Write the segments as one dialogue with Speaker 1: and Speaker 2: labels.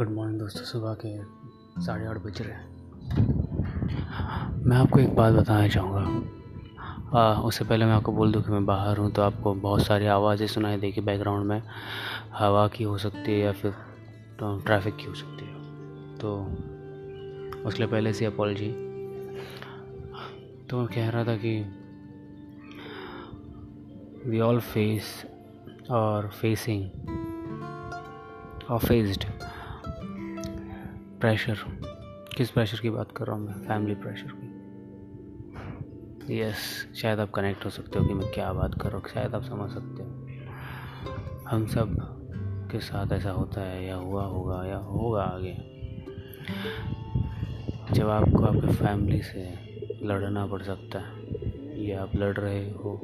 Speaker 1: Good morning दोस्तों। सुबह के साढ़े आठ बज रहे हैं। मैं आपको एक बात बताना चाहूँगा। उससे पहले मैं आपको बोल दूँ कि मैं बाहर हूँ तो आपको बहुत सारी आवाज़ें सुनाई देगी बैकग्राउंड में हवा की हो सकती है या फिर तो ट्रैफ़िक की हो सकती है। तो उसके पहले से अपॉलजी तो मैं कह रहा था कि वी ऑल फेस और फेसिंग और फेस्ड प्रेशर किस प्रेशर की बात कर रहा हूँ मैं? फैमिली प्रेशर की। यस शायद आप कनेक्ट हो सकते हो कि मैं क्या बात कर रहा हूँ। शायद आप समझ सकते हो। हम सब के साथ ऐसा होता है या हुआ होगा या होगा आगे। जब आपको आपके फैमिली से लड़ना पड़ सकता है, या आप लड़ रहे हो।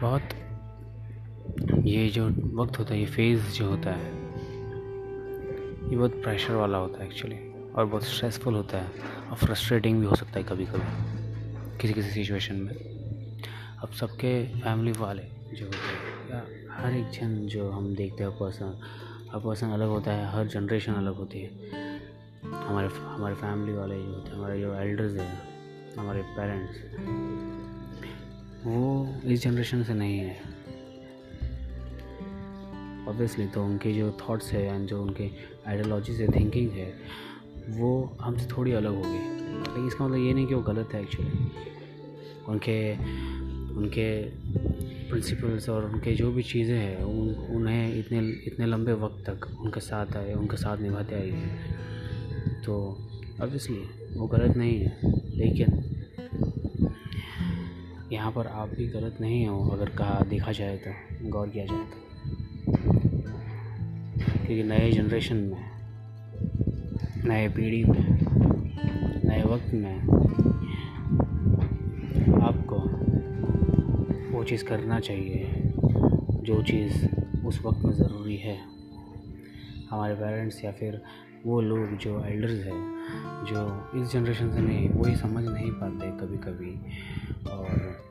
Speaker 1: बहुत ये जो वक्त होता है, ये फ़ेज़ जो होता है, ये बहुत प्रेशर वाला होता है एक्चुअली और बहुत स्ट्रेसफुल होता है और फ्रस्ट्रेटिंग भी हो सकता है कभी कभी किसी किसी सिचुएशन में। अब सबके फैमिली वाले जो होते हैं, या हर एक जन जो हम देखते हैं पर्सन हर पर्सन अलग होता है, हर जनरेशन अलग होती है। हमारे हमारे फैमिली वाले जो होते हैं, हमारे जो एल्डर्स हैं, हमारे पेरेंट्स वो इस जनरेशन से नहीं है। ऑब्वियसली तो उनके जो थॉट्स है एंड जो उनके आइडियोलॉजी से थिंकिंग है, वो हमसे थोड़ी अलग होगी। लेकिन इसका मतलब ये नहीं कि वो गलत है एक्चुअली उनके उनके प्रिंसिपल्स और उनके जो भी चीज़ें हैं, उन, उन्हें इतने इतने लंबे वक्त तक उनके साथ आए, उनके साथ निभाते आई हैं तो ऑब्वियसली वो गलत नहीं है। लेकिन यहाँ पर आप भी गलत नहीं हो, अगर कहा, देखा जाए तो गौर किया जाए तो। क्योंकि नए जनरेशन में, नए पीढ़ी में, नए वक्त में आपको वो चीज़ करना चाहिए, जो चीज़ उस वक्त में ज़रूरी है। हमारे पेरेंट्स या फिर वो लोग जो एल्डर्स हैं, जो इस जनरेशन से नहीं, वही समझ नहीं पाते कभी कभी और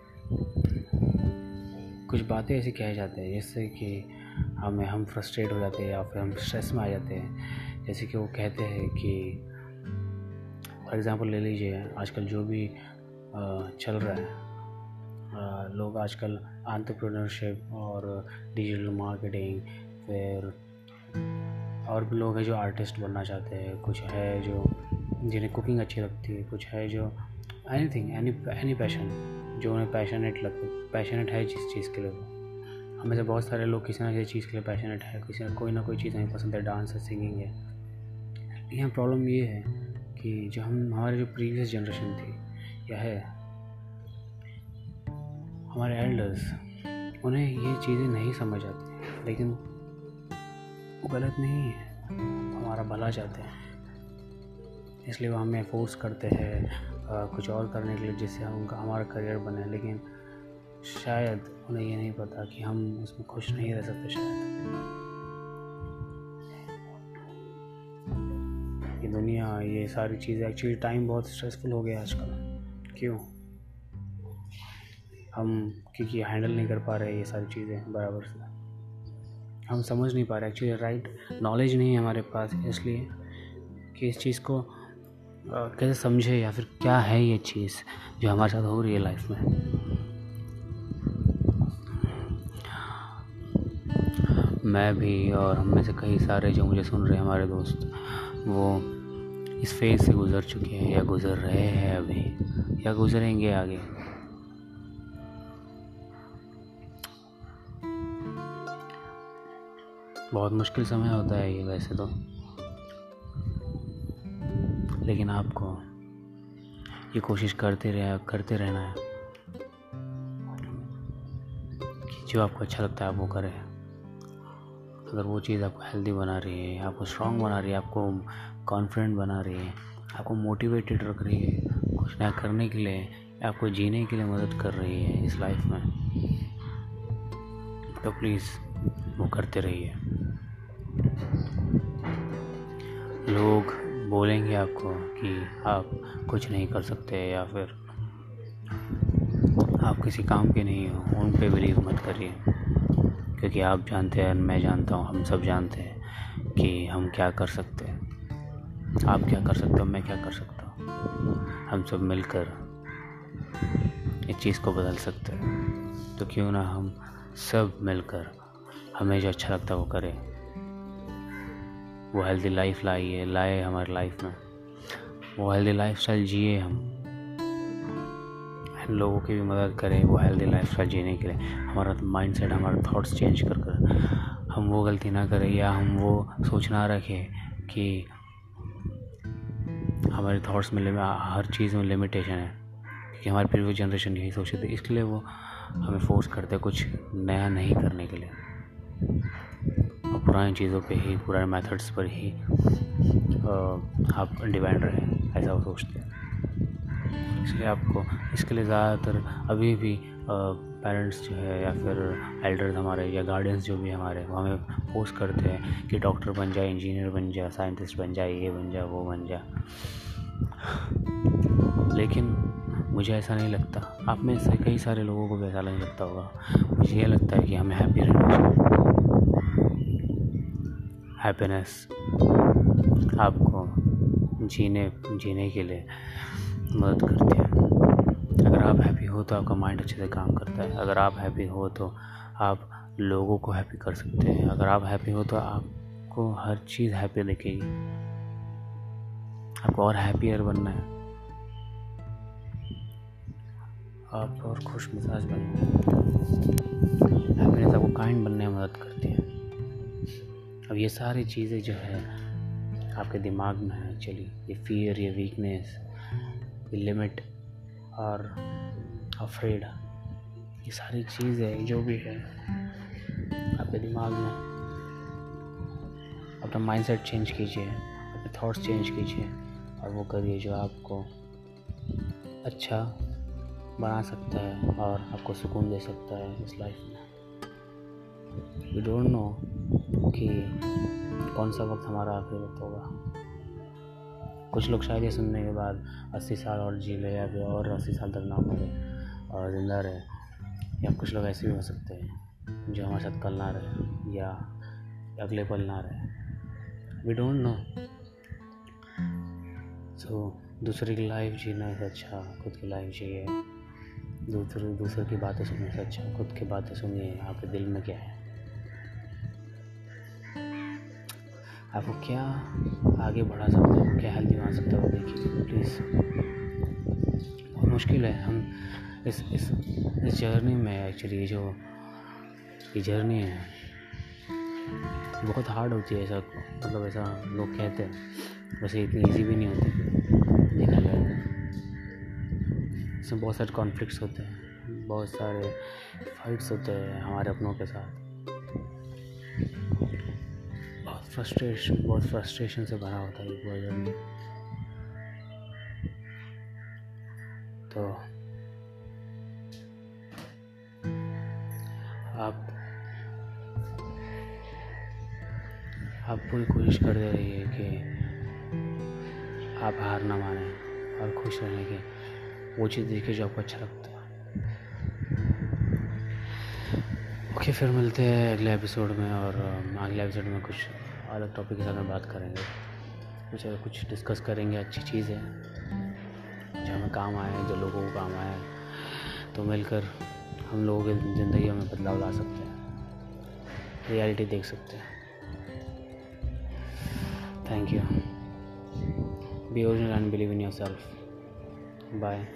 Speaker 1: कुछ बातें ऐसी कहे जाते हैं, जैसे कि हमें, हम फ्रस्ट्रेट हो जाते हैं या फिर हम स्ट्रेस में आ जाते हैं। जैसे कि वो कहते हैं कि फॉर एग्ज़ाम्पल ले लीजिए, आजकल जो भी चल रहा है लोग आजकल आंट्रप्रनरशिप और डिजिटल मार्केटिंग फिर और भी लोग हैं जो आर्टिस्ट बनना चाहते हैं। कुछ है जो, जिन्हें कुकिंग अच्छी लगती है, कुछ है जो anything any any passion जो उन्हें पैशनेट लग पैशनेट है जिस चीज़ के लिए। हमें से बहुत सारे लोग किसी ना किसी चीज़ के लिए पैशनेट है, किसी ना, कोई ना कोई चीज़ हमें पसंद है डांस है सिंगिंग है। यहाँ प्रॉब्लम ये है कि जो हम, हमारे जो प्रीवियस जनरेशन थी, या है, हमारे एल्डर्स उन्हें ये चीज़ें नहीं समझ आती लेकिन वो गलत नहीं है। हमारा भला चाहते हैं। इसलिए वो हमें फोर्स करते हैं कुछ और करने के लिए जिससे हम उनका, हमारा करियर बने। लेकिन शायद उन्हें ये नहीं पता कि हम उसमें खुश नहीं रह सकते शायद। ये दुनिया, ये सारी चीज़ें एक्चुअली टाइम बहुत स्ट्रेसफुल हो गया आजकल। क्यों? हम, क्योंकि हैंडल नहीं कर पा रहे ये सारी चीज़ें बराबर से। हम समझ नहीं पा रहे एक्चुअली राइट नॉलेज नहीं है हमारे पास, इसलिए कि इस चीज़ को कैसे समझे या फिर क्या है ये चीज़ जो हमारे साथ हो रही है लाइफ में। मैं भी और हम में से कई सारे जो मुझे सुन रहे हैं हमारे दोस्त, वो इस फ़ेज़ से गुज़र चुके हैं या गुज़र रहे हैं अभी, या गुज़रेंगे आगे। बहुत मुश्किल समय होता है ये वैसे तो। लेकिन आपको ये कोशिश करते रहे, करते रहना है कि जो आपको अच्छा लगता है आप वो करें। अगर वो चीज़ आपको हेल्दी बना रही है, आपको स्ट्रॉन्ग बना रही है, आपको कॉन्फिडेंट बना रही है, आपको मोटिवेटेड रख रही है, कुछ नया करने के लिए, आपको जीने के लिए मदद कर रही है इस लाइफ में तो प्लीज़ वो करते रहिए। लोग बोलेंगे आपको कि आप कुछ नहीं कर सकते या फिर आप किसी काम के नहीं हो, उन पर बिलीव मत करिए। क्योंकि आप जानते हैं मैं जानता हूँ, हम सब जानते हैं कि हम क्या कर सकते हैं। आप क्या कर सकते हो, मैं क्या कर सकता हूँ? हम सब मिलकर इस चीज़ को बदल सकते हैं। तो क्यों ना हम सब मिलकर हमें जो अच्छा लगता है वो करें। वो हेल्दी लाइफ लाइए, लाए हमारी लाइफ में। वो हेल्दी लाइफ स्टाइल जिए हम। लोगों की भी मदद करें, वो हेल्दी लाइफ जीने के लिए। हमारा माइंड सेट हमारे थाट्स चेंज कर कर हम वो गलती ना करें या हम वो सोच ना रखें कि हमारे थाट्स में हर चीज़ में लिमिटेशन है। क्योंकि हमारी प्रीवियस जनरेशन यही सोचते थे इसके लिए वो हमें फोर्स करते कुछ नया नहीं करने के लिए। और पुरानी चीज़ों पे ही, पुराने मेथड्स पर ही आप डिपेंड रहे, ऐसा वो सोचते हैं। इसलिए आपको। इसके लिए ज़्यादातर अभी भी पेरेंट्स जो है या फिर एल्डर्स हमारे या गार्डियंस जो भी हमारे, वो हमें पोस्ट करते हैं कि डॉक्टर बन जाए इंजीनियर बन जाए साइंटिस्ट बन जाए ये बन जाए वो बन जाए लेकिन मुझे ऐसा नहीं लगता। आप में से कई सारे लोगों को भी ऐसा नहीं लगता होगा। मुझे ये लगता है कि हमें हैप्पी रहना चाहिए। हैप्पीनेस आपको जीने जीने के लिए। मदद करती है। अगर आप हैप्पी हो तो आपका माइंड अच्छे से काम करता है। अगर आप हैप्पी हो तो आप लोगों को हैप्पी कर सकते हैं। अगर आप हैप्पी हो तो आपको हर चीज़ हैप्पी दिखेगी। आपको और हैप्पियर बनना है। आप और खुश मिजाज बनना हैप्पीनेस आपको काइंड बनने में मदद करती है। अब ये सारी चीज़ें जो है, आपके दिमाग में है एक्चुअली ये फियर ये वीकनेस लिमिट और अफ्रेड ये सारी चीज़ें जो भी है, आपके दिमाग में। अपना माइंडसेट चेंज कीजिए, अपने थॉट्स चेंज कीजिए, और वो करिए जो आपको अच्छा बना सकता है और आपको सुकून दे सकता है इस लाइफ में। यू डोंट नो कि कौन सा वक्त हमारा आखिरी वक्त होगा। कुछ लोग शायद ये सुनने के बाद अस्सी साल और जी ले या फिर और अस्सी साल तक ना मरे और ज़िंदा रहे। या कुछ लोग ऐसे भी हो सकते हैं जो हमारे साथ कल ना रहे या अगले पल ना रहे। वी डोंट नो सो दूसरे की लाइफ जीने से अच्छा खुद की लाइफ जिए दूसरे दूसरे की बातें सुनने से अच्छा खुद की बातें सुनिए, आपके दिल में क्या है। आपको क्या आगे बढ़ा सकता है, क्या हेल्दी बना सकता है वो देखिए प्लीज़ बहुत मुश्किल है, हम इस इस इस जर्नी में एक्चुअली जो, ये जर्नी है, बहुत हार्ड होती है ऐसा मतलब ऐसा लोग कहते हैं, वैसे इतनी ईजी भी नहीं होती, देखा जाए इसमें बहुत सारे कॉन्फ्लिक्ट्स होते हैं, बहुत सारे फाइट्स होते हैं हमारे अपनों के साथ। फ्रस्ट्रेशन बहुत फ्रस्ट्रेशन से भरा होता है जर्नी तो आप आप पूरी कोशिश रही है कि आप हार ना माने और खुश रहने के वो चीज़ देखिए जो आपको अच्छा लगता है। ओके, फिर मिलते हैं अगले एपिसोड में और अगले एपिसोड में कुछ अलग टॉपिक के साथ में बात करेंगे। कुछ कुछ डिस्कस करेंगे, अच्छी चीज़ है। जो हमें काम आए जो लोगों को काम आए तो मिलकर हम लोगों की ज़िंदगी में बदलाव ला सकते हैं। रियलिटी देख सकते हैं। Thank you be original and believe in yourself bye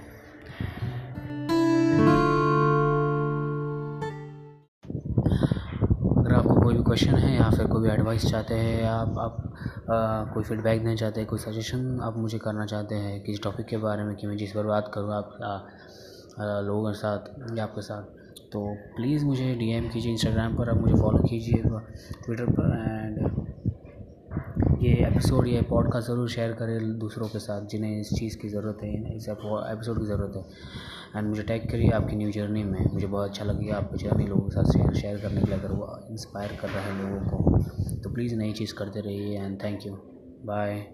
Speaker 1: कोई भी क्वेश्चन है या फिर कोई भी एडवाइस चाहते हैं या आप आप कोई फीडबैक देना चाहते हैं, कोई सजेशन आप मुझे करना चाहते हैं किस टॉपिक के बारे में कि मैं जिस पर बात करूँ आप लोगों के साथ या आपके साथ तो प्लीज़ मुझे डीएम कीजिए इंस्टाग्राम पर, आप मुझे फॉलो कीजिए ट्विटर पर एंड ये एपिसोड या पॉडकास्ट ज़रूर शेयर करें दूसरों के साथ, जिन्हें इस चीज़ की ज़रूरत है इस एपिसोड की ज़रूरत है। एंड मुझे टैग करिए आपकी न्यू जर्नी में। मुझे बहुत अच्छा लगेगा आपकी जर्नी लोगों के साथ शेयर शेयर करने के लिए, अगर वो इंस्पायर कर रहे हैं लोगों को। तो प्लीज़ नई चीज़ करते रहिए एंड थैंक यू बाय